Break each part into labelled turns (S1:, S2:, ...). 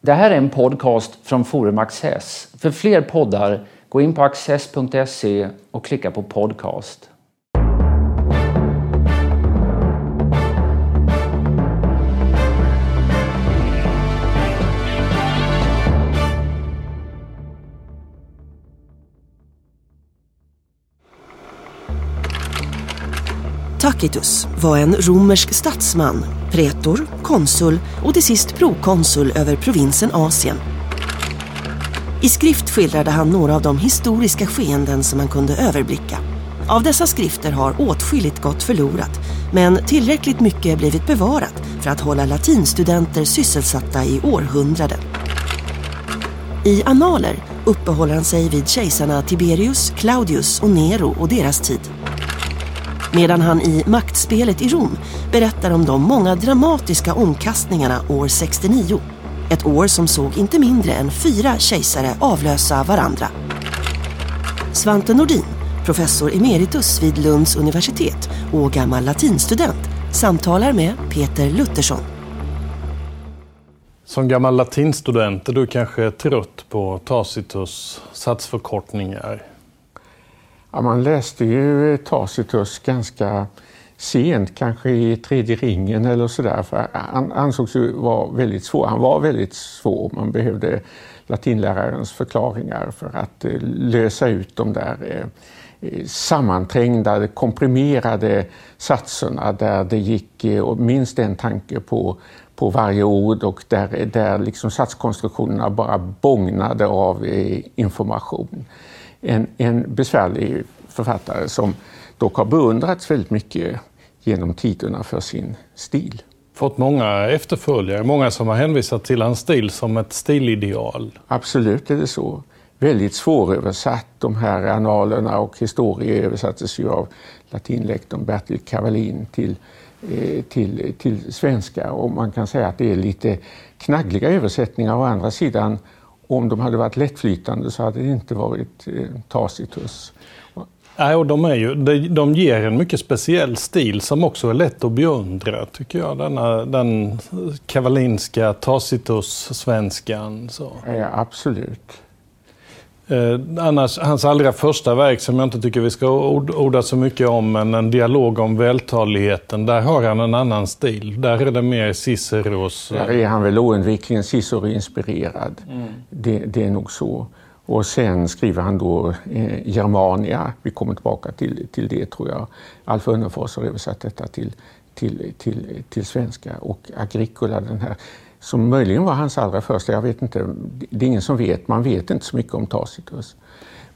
S1: Det här är en podcast från Forum Access. För fler poddar, gå in på access.se och klicka på podcast.
S2: Tacitus var en romersk statsman, pretor, konsul och till sist prokonsul över provinsen Asien. I skrift skildrade han några av de historiska skeenden som han kunde överblicka. Av dessa skrifter har åtskilligt gått förlorat, men tillräckligt mycket blivit bevarat för att hålla latinstudenter sysselsatta i århundraden. I Analer uppehåller han sig vid kejsarna Tiberius, Claudius och Nero och deras tid medan han i Maktspelet i Rom berättar om de många dramatiska omkastningarna år 69. Ett år som såg inte mindre än fyra kejsare avlösa varandra. Svante Nordin, professor emeritus vid Lunds universitet och gammal latinstudent, samtalar med Peter Luthersson.
S3: Som gammal latinstudent är du kanske trött på Tacitus satsförkortningar?
S4: Ja, man läste ju Tacitus ganska sent, kanske i tredje ringen eller sådär. För han ansågs ju vara väldigt svår. Han var väldigt svår. Man behövde latinlärarens förklaringar för att eh, lösa ut de där eh, eh, sammanträngda, komprimerade satserna där det gick minst en tanke på, på varje ord och där, där liksom satskonstruktionerna bara bågnade av information en, en besvärlig författare som dock har beundrats väldigt mycket genom tiderna för sin stil.
S3: Fått många efterföljare, många som har hänvisat till hans stil som ett stilideal.
S4: Absolut är det så. Väldigt svåröversatt. De här analerna och historier översattes ju av latinlektorn Bertil Cavallin till, till, till svenska och man kan säga att det är lite knaggliga översättningar. Å andra sidan om de hade varit lättflytande så hade det inte varit eh, Tacitus.
S3: Nej, och de, är ju, de, de ger en mycket speciell stil som också är lätt att beundra, tycker jag. Denna, den kavalinska Tacitus-svenskan.
S4: Ja, absolut.
S3: Eh, annars, hans allra första verk som jag inte tycker vi ska orda så mycket om, men en dialog om vältaligheten, där har han en annan stil. Där är det mer Ciceros...
S4: Där är han väl oundvikligen Cicero-inspirerad. Mm. Det, det, är nog så. Och sen skriver han då eh, Germania. Vi kommer tillbaka till, till det tror jag. Alf Önnerfors har översatt detta till, till, till, till svenska. Och Agricola, den här som möjligen var hans allra första. Jag vet inte, det är ingen som vet. Man vet inte så mycket om Tacitus.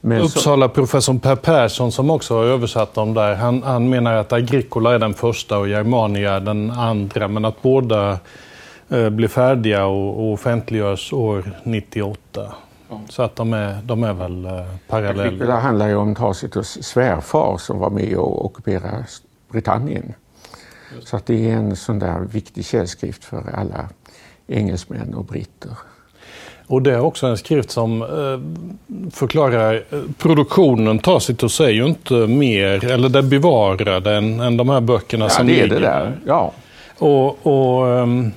S3: Uppsala-professorn Per Persson som också har översatt dem där, han, han, menar att Agricola är den första och Germania den andra, men att båda eh, blir färdiga och, och offentliggörs år 98. Ja. Så att de är, de är väl eh, parallella.
S4: Agricola handlar ju om Tacitus svärfar som var med och ockuperade Britannien. Så att det är en sån där viktig källskrift för alla engelsmän och britter.
S3: Och det är också en skrift som eh, förklarar eh, produktionen. Tacitus är ju inte mer, eller det bevarade än, än de här böckerna
S4: ja,
S3: som
S4: det är det där. Ja.
S3: Och, och ehm,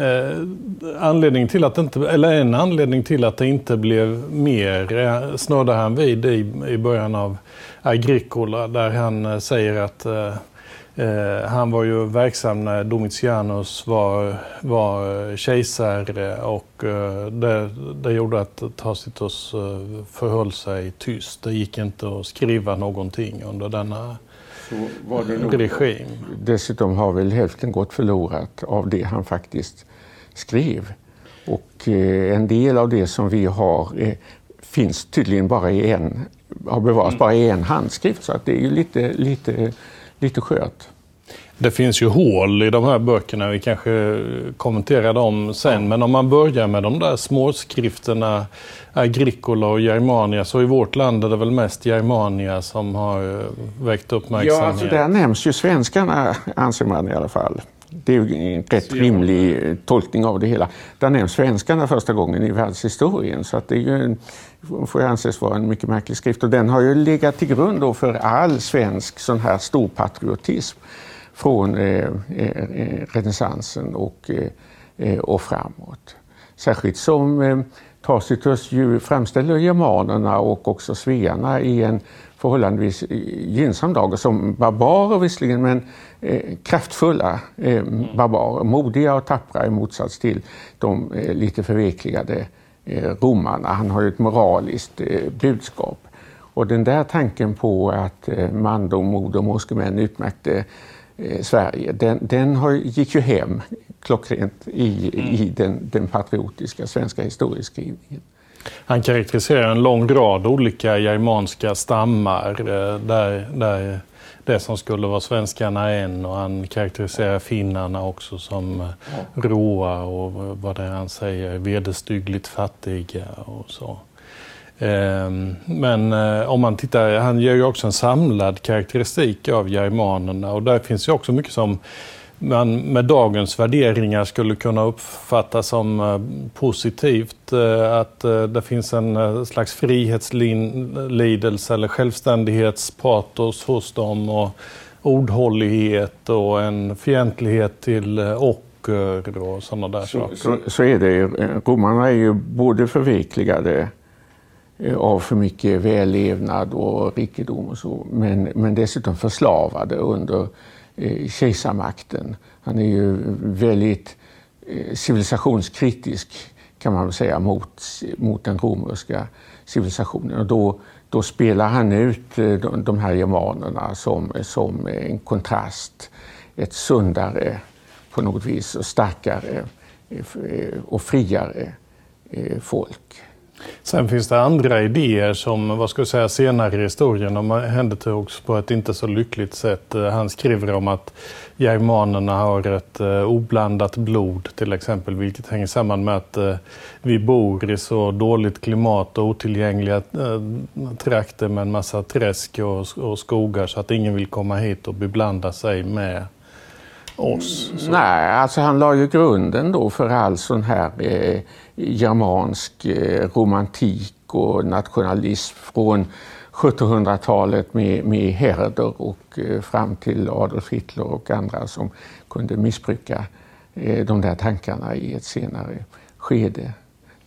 S3: eh, till att inte, eller en anledning till att det inte blev mer eh, snurrar han vid i, i början av Agricola där han säger att eh, Eh, han var ju verksam när Domitianus var, var kejsare och eh, det, det gjorde att Tacitus eh, förhöll sig tyst. Det gick inte att skriva någonting under denna regim.
S4: Dessutom har väl hälften gått förlorat av det han faktiskt skrev. Och en del av det som vi har finns tydligen bara i en, har bevarats mm. bara i en handskrift så att det är ju lite, lite lite skört.
S3: Det finns ju hål i de här böckerna, vi kanske kommenterar dem sen. Ja. Men om man börjar med de där småskrifterna, Agricola och Germania, så i vårt land är det väl mest Germania som har eh, väckt uppmärksamhet.
S4: Ja, alltså där nämns ju svenskarna, anser man i alla fall. Det är ju en rätt rimlig tolkning av det hela. Där nämns svenskarna första gången i världshistorien. Så att det är ju en, får anses vara en mycket märklig skrift. Och den har ju legat till grund för all svensk sån här storpatriotism från eh, eh, renässansen och, eh, och framåt. Särskilt som eh, Tacitus ju framställer germanerna och också svearna i en förhållandevis gynnsam dager som barbarer visserligen, men eh, kraftfulla eh, barbarer. Modiga och tappra i motsats till de eh, lite förvekligade eh, romarna. Han har ju ett moraliskt eh, budskap. Och den där tanken på att eh, mandom, mod och moskemän utmärkte Sverige, den, den har, gick ju hem klockrent i, mm. i den, den patriotiska svenska historieskrivningen.
S3: Han karaktäriserar en lång rad olika germanska stammar där, där det som skulle vara svenskarna är en och han karaktäriserar finnarna också som ja. råa och vad det är han säger, vederstyggligt fattiga och så. Ehm, men eh, om man tittar, han ger ju också en samlad karaktäristik av germanerna och där finns ju också mycket som man med dagens värderingar skulle kunna uppfatta som eh, positivt. Eh, att det finns en slags frihetslidelse eller självständighetspatos hos dem och ordhållighet och en fientlighet till ocker och sådana där
S4: så, saker. Så, så är det. Romarna är ju både förvikligade Eh, av för mycket vällevnad och rikedom och så. Men, men dessutom förslavade under eh, Eh, kejsarmakten. Han är ju väldigt eh, civilisationskritisk kan man väl säga mot, mot den romerska civilisationen. Och då, då spelar han ut eh, de, de här germanerna som, som en kontrast. Ett sundare på något vis och starkare och friare folk.
S3: Sen finns det andra idéer som vad ska jag säga, senare i historien omhändertogs på ett inte så lyckligt sätt. Eh, han skriver om att germanerna har ett eh, oblandat blod till exempel, vilket hänger samman med att eh, vi bor i så dåligt klimat och otillgängliga trakter med en massa träsk och, och skogar så att ingen vill komma hit och beblanda sig med oss.
S4: Så. Nej, alltså han la ju grunden då för all sån här eh, germansk eh, romantik och nationalism från 1700-talet med, med Herder och eh, fram till Adolf Hitler och andra som kunde missbruka eh, de där tankarna i ett senare skede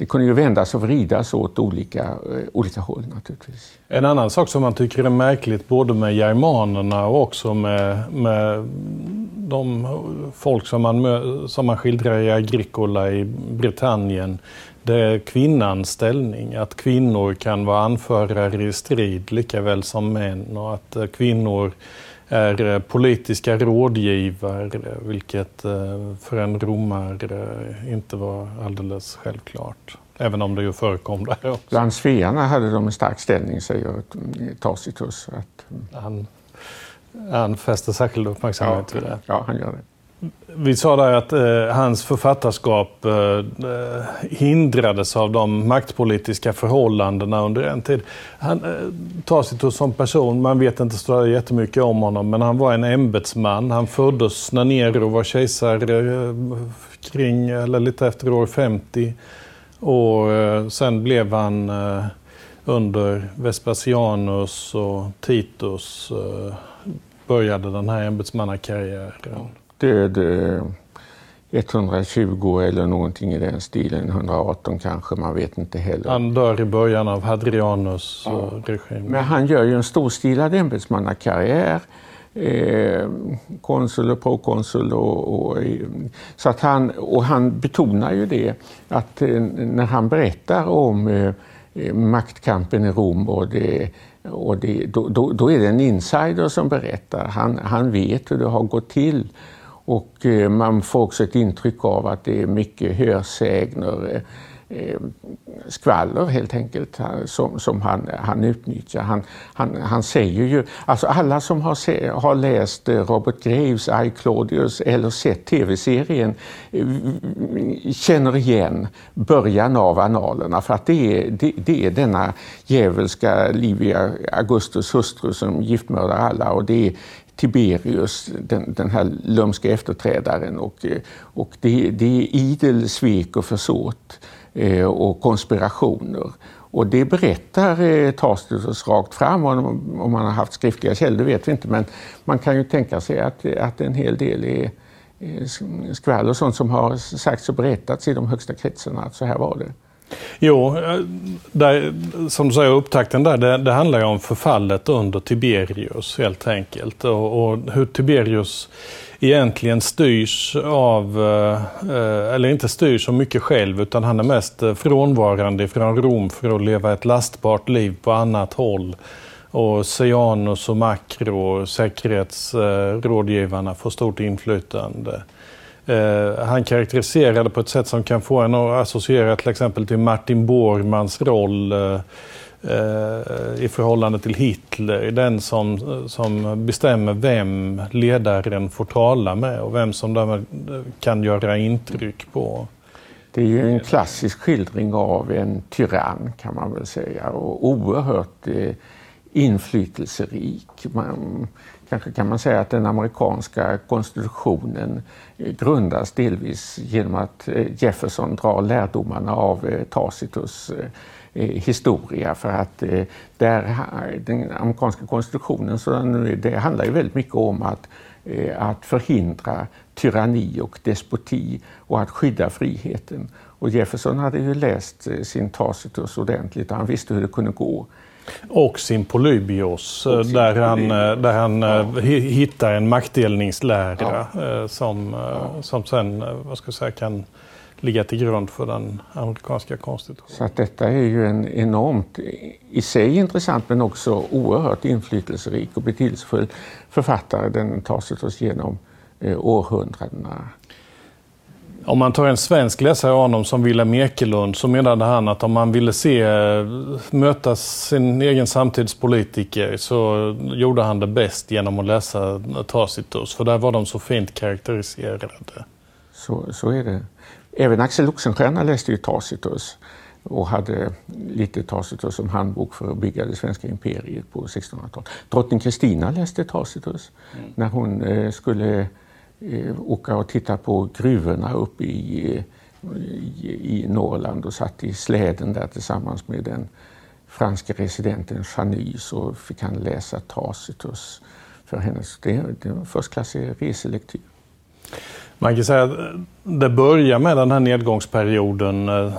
S4: det kunde ju vändas och vridas åt olika, eh, olika håll naturligtvis.
S3: En annan sak som man tycker är märkligt både med germanerna och också med, med de folk som man, som man skildrar i Agricola i Britannien det är kvinnans ställning. Att kvinnor kan vara anförare i strid lika väl som män och att eh, kvinnor är eh, politiska rådgivare, vilket eh, för en romare inte var alldeles självklart. Även om det ju förekom där också.
S4: Bland svearna hade de en stark ställning, säger Tacitus. Att...
S3: Han, han fäster särskild uppmärksamhet
S4: ja,
S3: vid det.
S4: Ja, han gör det.
S3: Vi sa där att eh, hans författarskap eh, eh, hindrades av de maktpolitiska förhållandena under en tid. Han, eh, Tacitus som person, man vet inte så jättemycket om honom, men han var en ämbetsman. Han föddes när Nero var kejsare eh, kring, eller lite efter år 50. Och eh, sen blev han eh, under Vespasianus och Titus eh, började den här ämbetsmannakarriären
S4: död 120 eh, eller någonting i den stilen, 118 kanske, man vet inte heller.
S3: Han dör i början av Hadrianus ja. regim.
S4: Men han gör ju en storstilad ämbetsmannakarriär. Eh, konsul och prokonsul. Och, och, så att han, och han betonar ju det att eh, när han berättar om eh, maktkampen i Rom och det, och det, då, då, då, är det en insider som berättar. Han, han vet hur det har gått till och eh, man får också ett intryck av att det är mycket hörsägner, eh, skvaller helt enkelt, eh, som, som han, han utnyttjar. Han, han, han säger ju, alltså alla som har, se, har läst Robert Graves I, Claudius eller sett tv-serien känner igen början av analerna för att det är, det, det är denna djävulska Livia Augustus hustru som giftmördar alla och det är Tiberius, den, den här lömska efterträdaren. Och, eh, och det, det är idel svek och försåt eh, och konspirationer. Och det berättar eh, Tacitus rakt fram. Om, om man har haft skriftliga källor vet vi inte, men man kan ju tänka sig att, att en hel del är, eh, skvaller och sånt som har sagts och berättats i de högsta kretsarna att så här var det.
S3: Jo, eh, där, som du säger, upptakten där, det, det handlar ju om förfallet under Tiberius helt enkelt. Och, och hur Tiberius egentligen styrs av, eh, eh eller inte styrs så mycket själv, utan han är mest eh, frånvarande från Rom för att leva ett lastbart liv på annat håll. Och Sejanus och Makro, säkerhetsrådgivarna, får stort inflytande. Eh, han karaktäriserade på ett sätt som kan få en att associera till exempel till Martin Bormans roll eh, eh, i förhållande till Hitler. Den som, som bestämmer vem ledaren får tala med och vem som därmed eh, kan göra intryck på.
S4: Det är ju en klassisk skildring av en tyrann kan man väl säga och oerhört eh, inflytelserik. Man, kanske kan man säga att den amerikanska konstitutionen grundas delvis genom att eh, Jefferson drar lärdomarna av eh, Tacitus eh, historia för att där, den amerikanska konstitutionen så det handlar ju väldigt mycket om att, att förhindra tyranni och despoti och att skydda friheten. Och Jefferson hade ju läst sin Tacitus ordentligt och han visste hur det kunde gå.
S3: Och sin Polybios, och sin där, han, där han ja. hittar en maktdelningslära ja. som, ja. som sen vad ska jag säga, kan ligga till grund för den amerikanska konstitutionen.
S4: Så att detta är ju en enormt, i sig intressant men också oerhört inflytelserik och betydelsefull författare. Den tar sig oss genom århundradena.
S3: Om man tar en svensk läsare av honom som Wilhelm Ekelund så menade han att om man ville se möta sin egen samtidspolitiker så gjorde han det bäst genom att läsa Tacitus för där var de så fint karaktäriserade.
S4: Så, så är det. Även Axel Oxenstierna läste ju Tacitus och hade lite Tacitus som handbok för att bygga det svenska imperiet på 1600-talet. Drottning Kristina läste Tacitus mm. när hon eh, skulle eh, åka och titta på gruvorna uppe i, i, i Norrland och satt i släden där tillsammans med den franska residenten Chany så fick han läsa Tacitus för henne. Det, det var förstklassig reselektyr.
S3: Man kan säga att det börjar med den här nedgångsperioden, eh,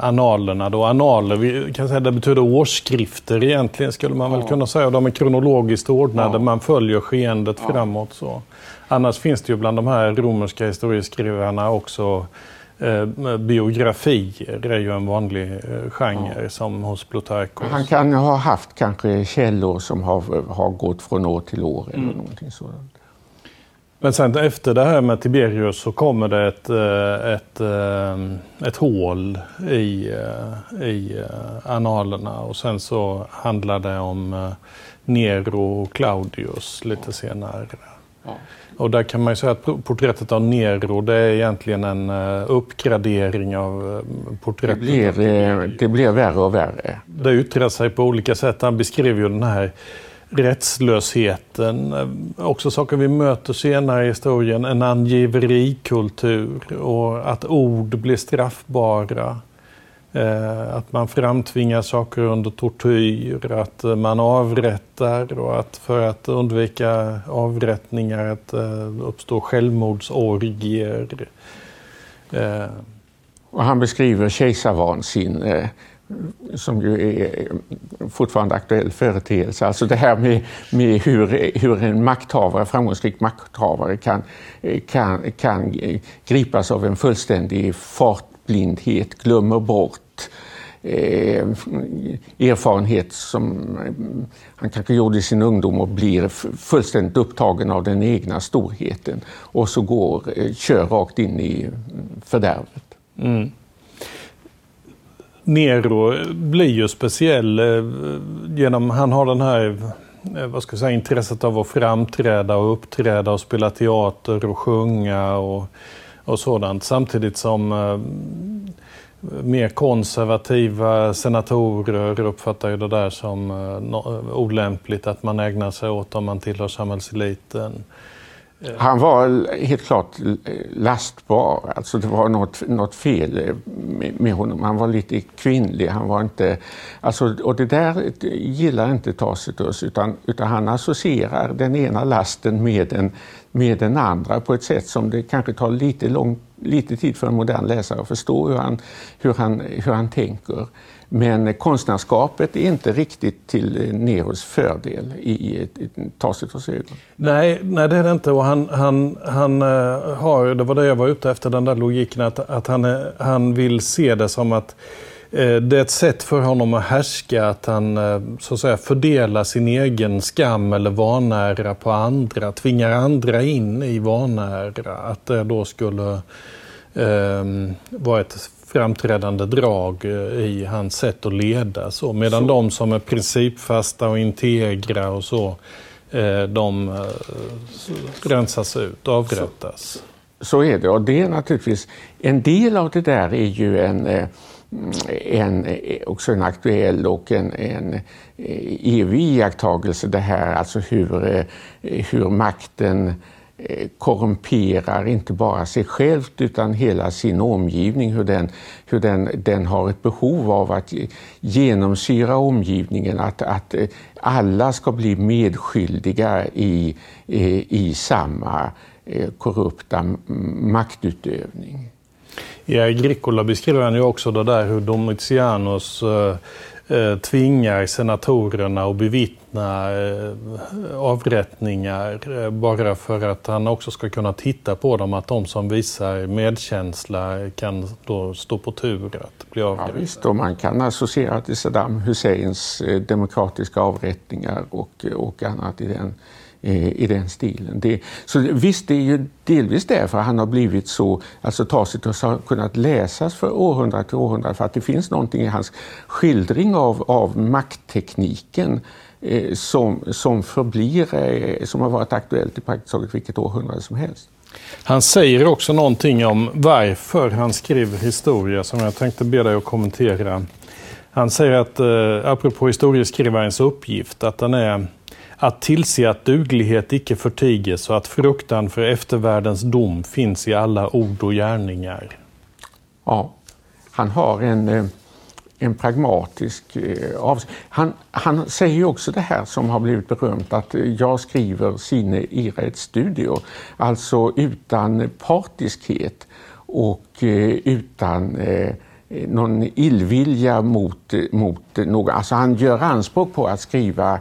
S3: analerna. Då. Analer vi kan säga det betyder årsskrifter egentligen skulle man väl kunna säga. De är kronologiskt ordnade, ja. man följer skeendet ja. framåt. Så. Annars finns det ju bland de här romerska historieskrivarna också eh, biografier. Är ju en vanlig eh, genre ja. som hos Plutarchos.
S4: Han kan ha haft kanske källor som har, har gått från år till år eller mm. någonting sådant.
S3: Men sen efter det här med Tiberius så kommer det ett, eh, ett, ett, ett hål i, i analerna och sen så handlar det om Nero och Claudius lite senare. Ja. Och där kan man ju säga att porträttet av Nero det är egentligen en eh, uppgradering av eh, porträttet.
S4: Det blir, eh, det blir värre och värre.
S3: Det yttrar sig på olika sätt. Han beskriver ju den här rättslösheten. Också saker vi möter senare i historien. En angiverikultur och att ord blir straffbara. Eh, att man framtvingar saker under tortyr, att eh, man avrättar och att för att undvika avrättningar att eh, uppstå uppstår självmordsorgier.
S4: Och han beskriver kejsarvansinne som ju är fortfarande aktuell företeelse. Alltså det här med, med hur, hur en makthavare, framgångsrik makthavare kan, kan, kan gripas av en fullständig fart blindhet, glömmer bort eh, erfarenhet som eh, han kanske gjorde i sin ungdom och blir fullständigt upptagen av den egna storheten och så går, eh, kör rakt in i mm, fördärvet. Mm.
S3: Nero blir ju speciell eh, genom, han har den här eh, vad ska jag säga, intresset av att framträda och uppträda och spela teater och sjunga och och sådant. Samtidigt som eh, mer konservativa senatorer uppfattar ju det där som eh, olämpligt att man ägnar sig åt om man tillhör samhällseliten. Eh.
S4: Han var helt klart lastbar. Alltså det var något, något fel eh, med honom. Han var lite kvinnlig. Han var inte, alltså, och det där gillar inte Tacitus utan, utan han associerar den ena lasten med den, med den andra på ett sätt som det kanske tar lite, lång, lite tid för en modern läsare att förstå hur han, hur han, hur han tänker. Men konstnärskapet är inte riktigt till Neros fördel i Tacitus ögon.
S3: Nej, nej, det är det inte. Och han, han, han eh, har, det var det jag var ute efter, den där logiken, att, att han, eh, han vill se det som att eh, det är ett sätt för honom att härska, att han eh, så att säga fördelar sin egen skam eller vanära på andra, tvingar andra in i vanära. Att det då skulle eh, vara ett framträdande drag eh, i hans sätt att leda. Så, medan så. de som är principfasta och integra och så, eh, de eh, rensas ut, avrättas.
S4: Så, så är det och det är naturligtvis, en del av det där är ju en en, också en aktuell och en, en evig iakttagelse det här, alltså hur, hur makten Eh, korrumperar inte bara sig självt utan hela sin omgivning, hur den, hur den, den har ett behov av att genomsyra omgivningen, att, att eh, alla ska bli medskyldiga i, i, i samma korrupta maktutövning.
S3: I Agricola beskriver han ju också det där hur Domitianus tvingar senatorerna att bevittna eh, avrättningar eh, bara för att han också ska kunna titta på dem, att de som visar medkänsla kan då stå på tur att bli avrättade.
S4: Ja, visst, och man kan associera till Saddam Husseins demokratiska avrättningar och, och annat i den Eh, i den stilen. Det, så visst, det är ju delvis därför han har blivit så, alltså Tacitus har kunnat läsas för århundrade till århundrade för att det finns någonting i hans skildring av, av makttekniken eh, som, som förblir, eh, som har varit aktuellt i praktiskt taget vilket århundrade som helst.
S3: Han säger också någonting om varför han skriver historia som jag tänkte be dig att kommentera. Han säger att, eh, apropå historieskrivarens uppgift, att den är att tillse att duglighet icke förtiges och att fruktan för eftervärldens dom finns i alla ord och gärningar.
S4: Ja, han har en, eh, en pragmatisk eh, avsikt. Han, han säger ju också det här som har blivit berömt att eh, jag skriver sine ira ett studio, alltså utan partiskhet och utan någon illvilja mot, mot någon. Alltså han gör anspråk på att skriva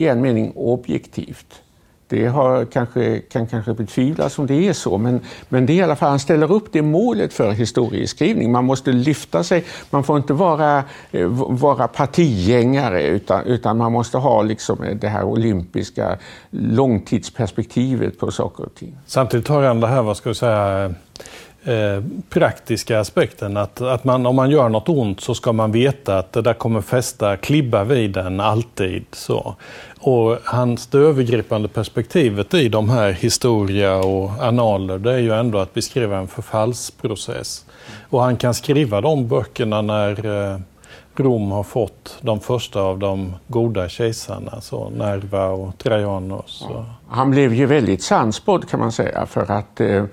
S4: i en mening objektivt. Det har, kanske, kan kanske betvivlas om det är så, men, men det är i alla fall, han ställer upp det målet för historieskrivning. Man måste lyfta sig, man får inte vara, eh, vara partigängare utan, utan man måste ha liksom eh, det här olympiska långtidsperspektivet på saker och ting.
S3: Samtidigt har han det här, vad ska vi säga, Eh, praktiska aspekten. Att, att man, om man gör något ont så ska man veta att det där kommer fästa klibba vid den alltid. Så. Och hans det övergripande perspektivet i de här historia och analer det är ju ändå att beskriva en förfallsprocess. Och han kan skriva de böckerna när eh, Rom har fått de första av de goda kejsarna, så Nerva och Trajanus. Ja.
S4: Han blev ju väldigt sannspådd kan man säga för att eh,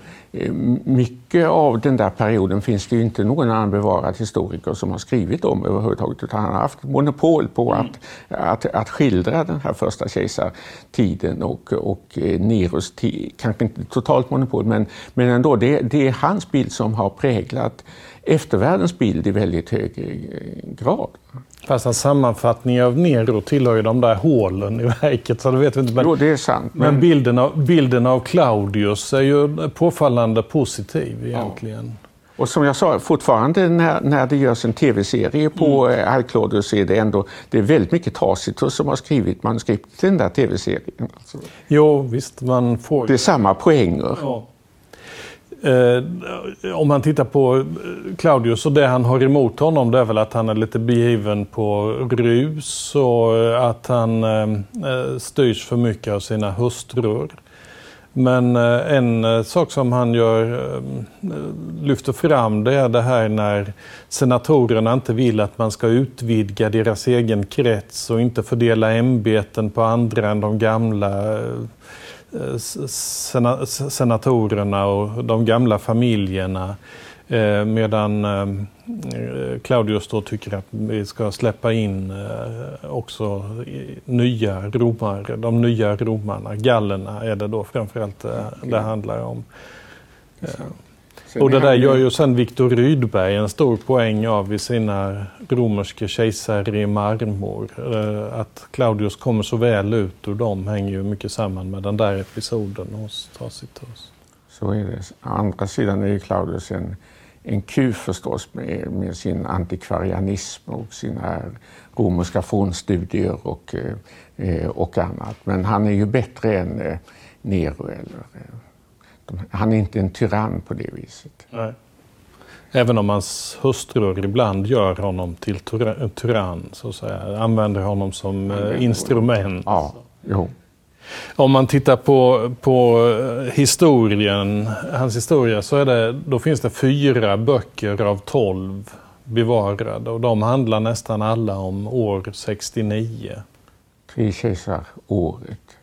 S4: mycket av den där perioden finns det ju inte någon annan bevarad historiker som har skrivit om överhuvudtaget utan han har haft monopol på mm. att, att, att skildra den här första kejsartiden och, och eh, Neros tid. Kanske inte totalt monopol men, men ändå, det, det är hans bild som har präglat eftervärldens bild i väldigt hög eh, grad.
S3: Fast en sammanfattning av Nero tillhör ju de där hålen i verket. Så det vet vi inte.
S4: Men, jo, det är sant.
S3: Men, men bilden, av, bilden av Claudius är ju påfallande positiv egentligen. Ja.
S4: Och som jag sa, fortfarande när, när det görs en tv-serie på mm. Eh, Claudius är det ändå det är väldigt mycket Tacitus som har skrivit manuskript till den där tv-serien. Alltså.
S3: Jo, visst. Man får...
S4: Det är samma poänger. Ja.
S3: Eh, om man tittar på eh, Claudius och det han har emot honom det är väl att han är lite begiven på rus och eh, att han eh, eh, styrs för mycket av sina hustrur. Men eh, en eh, sak som han gör, lyfter fram det är det här när senatorerna inte vill att man ska utvidga deras egen krets och inte fördela ämbeten på andra än de gamla senatorerna och de gamla familjerna. Eh, medan eh, Claudius då tycker att vi ska släppa in eh, också nya romare, de nya romarna. Gallerna är det då framförallt det handlar om. Och det där gör ju sen Viktor Rydberg en stor poäng av i sina romerska kejsare i marmor. Att Claudius kommer så väl ut ur dem hänger ju mycket samman med den där episoden hos Tacitus.
S4: Så är det. Å andra sidan är ju Claudius en en kuf förstås med, med sin antikvarianism och sina romerska fornstudier och, eh, och annat. Men han är ju bättre än eh, Nero. Eller, eh, han är inte en tyrann på det viset. Nej.
S3: Även om hans hustrur ibland gör honom till tyrann, så att säga. Använder honom som eh, instrument.
S4: Ja, jo.
S3: Om man tittar på, på eh, historien, hans historia, så är det, då finns det fyra böcker av tolv bevarade och de handlar nästan alla om år 69.
S4: Tre kejsaråret.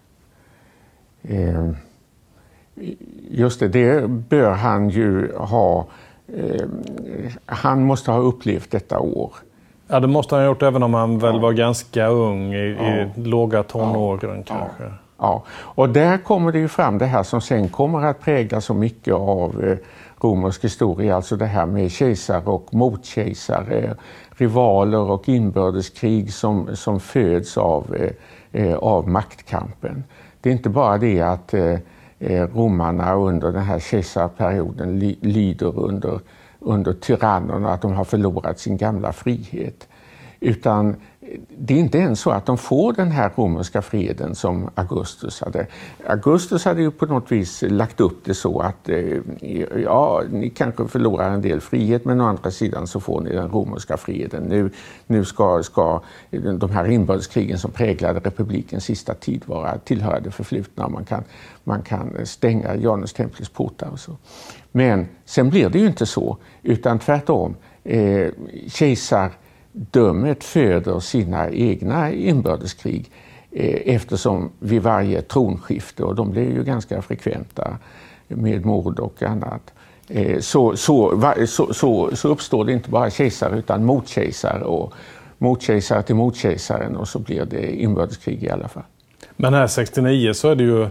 S4: Eh, just det, det bör han ju ha. Eh, han måste ha upplevt detta år.
S3: Ja, det måste han ha gjort även om han väl var ganska ung i, ja. i låga tonåren ja. kanske. Ja.
S4: Ja, och där kommer det ju fram det här som sen kommer att prägla så mycket av eh, romersk historia, alltså det här med kejsare och motkejsare, rivaler och inbördeskrig som, som föds av, eh, eh av maktkampen. Det är inte bara det att eh, Eh, romarna under den här kejsarperioden lider under, under tyrannerna, att de har förlorat sin gamla frihet. Utan det är inte ens så att de får den här romerska freden som Augustus hade. Augustus hade ju på något vis lagt upp det så att eh, ja, ni kanske förlorar en del frihet men å andra sidan så får ni den romerska freden. Nu, nu ska, ska de här inbördeskrigen som präglade republikens sista tid vara tillhöra det förflutna. Man kan, man kan stänga Janus templets portar och så. Men sen blir det ju inte så utan tvärtom. Eh, kejsar dömet föder sina egna inbördeskrig eh, eftersom vid varje tronskifte, och de blir ju ganska frekventa med mord och annat, eh, så, så, så, så, så uppstår det inte bara kejsare utan motkejsare och motkejsare till motkejsaren och så blir det inbördeskrig i alla fall.
S3: Men här 69 så är det ju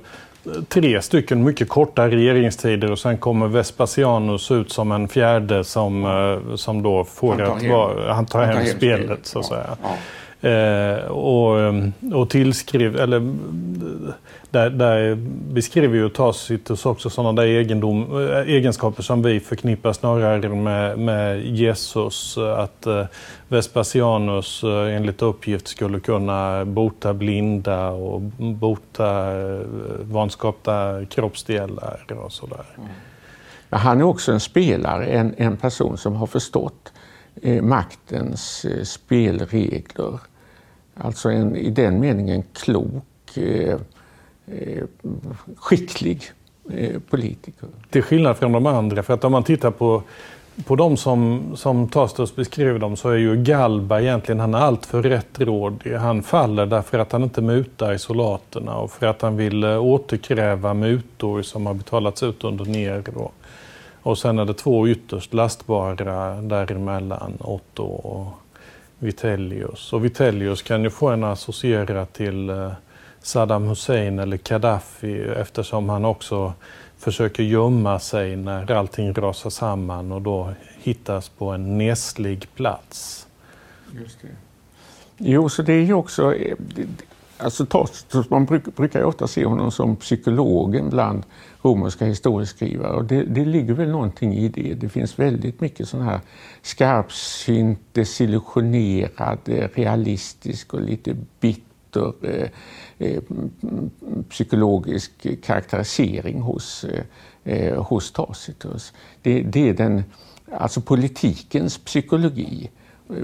S3: tre stycken mycket korta regeringstider och sen kommer Vespasianus ut som en fjärde som, eh, som då får att vara, han tar hem, spelet så att säga. Ja. Eh, och, ehm, och tillskriv, eller där, där beskriver ju Tacitus också sådana där egendom, eh, egenskaper som vi förknippar snarare med, med Jesus. Att eh, Vespasianus eh, enligt uppgift skulle kunna bota blinda och bota eh, vanskapta kroppsdelar och sådär. Mm.
S4: Han är också en spelare, en, en person som har förstått eh, maktens eh, spelregler. Alltså en, i den meningen klok, eh, eh, skicklig eh, politiker.
S3: Till skillnad från de andra, för att om man tittar på på de som, som Tastos beskriver dem så är ju Galba egentligen, han är alltför rättrådig. Han faller därför att han inte mutar isolaterna och för att han vill eh, återkräva mutor som har betalats ut under Nero. Och sen är det två ytterst lastbara däremellan, Otto och Vitellius. Och Vitellius kan ju få en associera till eh, Saddam Hussein eller Gaddafi eftersom han också försöker gömma sig när allting rasar samman och då hittas på en neslig plats. Just det.
S4: Jo, så det är ju också... Eh, alltså, man brukar ju ofta se honom som psykologen bland romerska historieskrivare och det, det ligger väl någonting i det. Det finns väldigt mycket sån här skarpsynt, desillusionerad, eh, realistisk och lite bitter eh, Eh, psykologisk karaktärisering hos, eh, eh hos Tacitus. Det, det, är den, alltså politikens psykologi.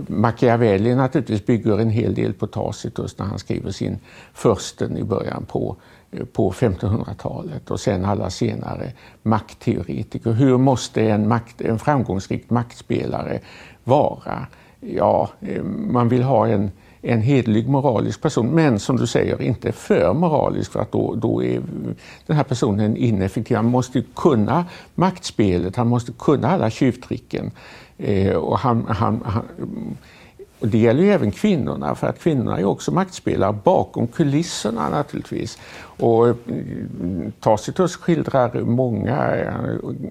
S4: Machiavelli naturligtvis bygger en hel del på Tacitus när han skriver sin Försten i början på, eh, på 1500-talet och sen alla senare maktteoretiker. Hur måste en, makt, en framgångsrik maktspelare vara? Ja, eh, man vill ha en en hedlig moralisk person, men som du säger inte för moralisk för att då, då är den här personen ineffektiv. Han måste kunna maktspelet, han måste kunna alla tjuvtricken. Eh, och han, han, han, och det gäller ju även kvinnorna, för att kvinnorna är också maktspelare bakom kulisserna naturligtvis. Och eh, Tacitus skildrar många, eh,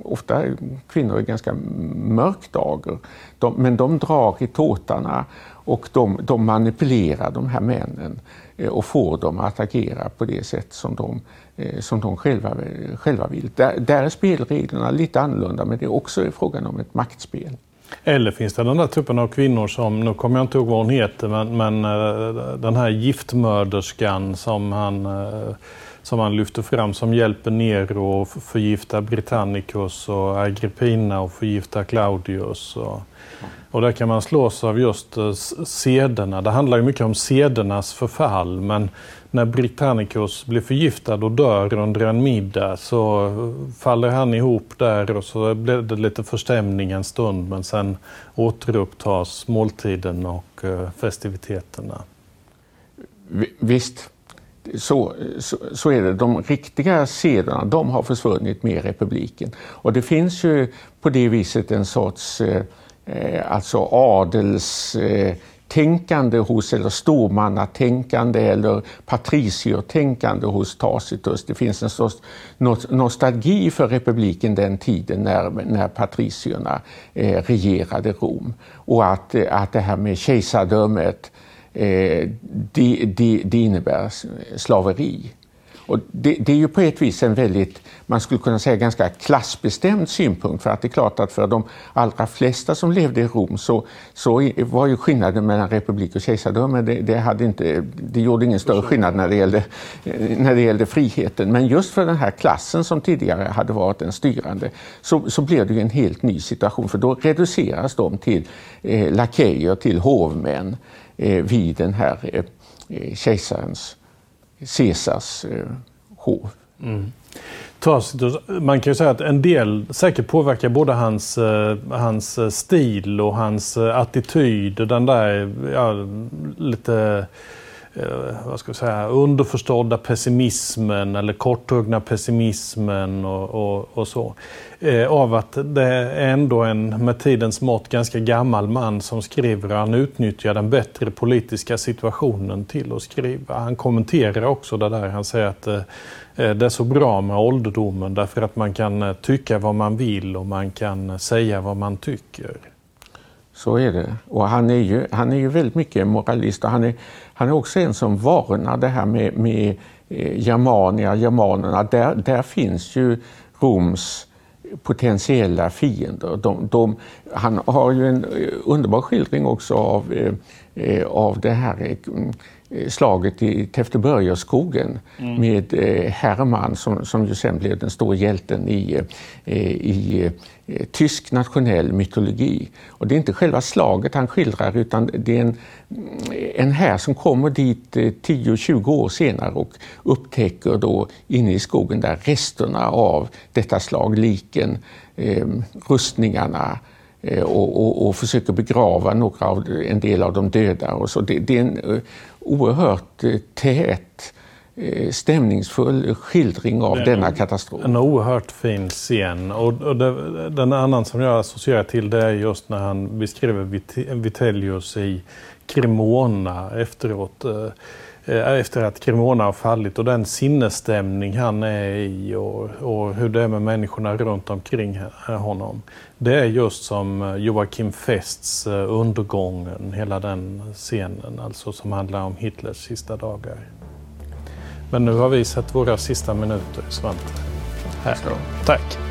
S4: ofta kvinnor i ganska mörk dager, de, men de drar i tåtarna och de, de, manipulerar de här männen eh, och får dem att agera på det sätt som de, som de själva, själva vill. Där, där är spelreglerna lite annorlunda, men det är också frågan om ett maktspel.
S3: Eller finns det den där typen av kvinnor som, nu kommer jag inte ihåg vad hon heter, men, men eh, den här giftmörderskan som han, eh, som han lyfter fram som hjälper Nero att förgifta Britannicus och Agrippina och förgifta Claudius. Och, och där kan man slås av just eh, sederna. Det handlar ju mycket om sedernas förfall, men när Britannicus blir förgiftad och dör under en middag så eh, faller han ihop där och så blir det lite förstämning en stund men sen återupptas måltiden och eh, festiviteterna.
S4: Visst, så, så, så, är det. De riktiga sederna de har försvunnit med republiken. Och det finns ju på det viset en sorts eh, eh alltså adelstänkande, hos, eller stormannatänkande eller patriciertänkande hos Tacitus. Det finns en sorts nostalgi för republiken den tiden när, när patricierna eh, regerade Rom. Och att, att det här med kejsardömet, eh, det, det, det innebär slaveri. Och det, det, är ju på ett vis en väldigt, man skulle kunna säga ganska klassbestämd synpunkt. För att det är klart att för de allra flesta som levde i Rom så, så var ju skillnaden mellan republik och kejsardöme, det, det, hade inte, det gjorde ingen större skillnad när det, gällde, när det gällde friheten. Men just för den här klassen som tidigare hade varit den styrande så, så blev det ju en helt ny situation. För då reduceras de till eh, lakejer, till hovmän eh, vid den här eh, eh kejsarens Caesars eh, hov. Mm.
S3: Man kan ju säga att en del säkert påverkar både hans, eh, hans eh, stil och hans eh, attityd. Den där ja, lite Eh, vad ska jag säga, underförstådda pessimismen eller korthuggna pessimismen och, och, och så. Eh, av att det är ändå en med tidens mått ganska gammal man som skriver. Han utnyttjar den bättre politiska situationen till att skriva. Han kommenterar också det där. Han säger att eh, eh det är så bra med ålderdomen därför att man kan eh, tycka vad man vill och man kan säga vad man tycker.
S4: Så är det. Och han är ju, han är ju väldigt mycket moralist och han är, han är också en som varnar det här med, med eh, Germania, germanerna. Där, där finns ju Roms potentiella fiender. De, de, han har ju en eh, underbar skildring också av, eh, av det här slaget i Täfteborgaskogen mm. med eh, Hermann som, som ju sen blev den stora hjälten i, eh, i tysk nationell mytologi. Och det är inte själva slaget han skildrar utan det är en, en här som kommer dit 10-20 år senare och upptäcker då inne i skogen där resterna av detta slag, liken, eh, rustningarna eh, och, och, och, försöker begrava några av, en del av de döda. Och så. Det, det är en uh, oerhört uh, tät Eh, stämningsfull skildring av denna katastrof.
S3: En oerhört fin scen. Och, och det, den annan som jag associerar till det är just när han beskriver Vit Vitellius i Cremona efteråt. Eh, efter att Cremona har fallit och den sinnesstämning han är i och, och, hur det är med människorna runt omkring honom. Det är just som Joakim Fests Undergången, hela den scenen, alltså som handlar om Hitlers sista dagar. Men nu har vi sett våra sista minuter, Svante. Här. Tack.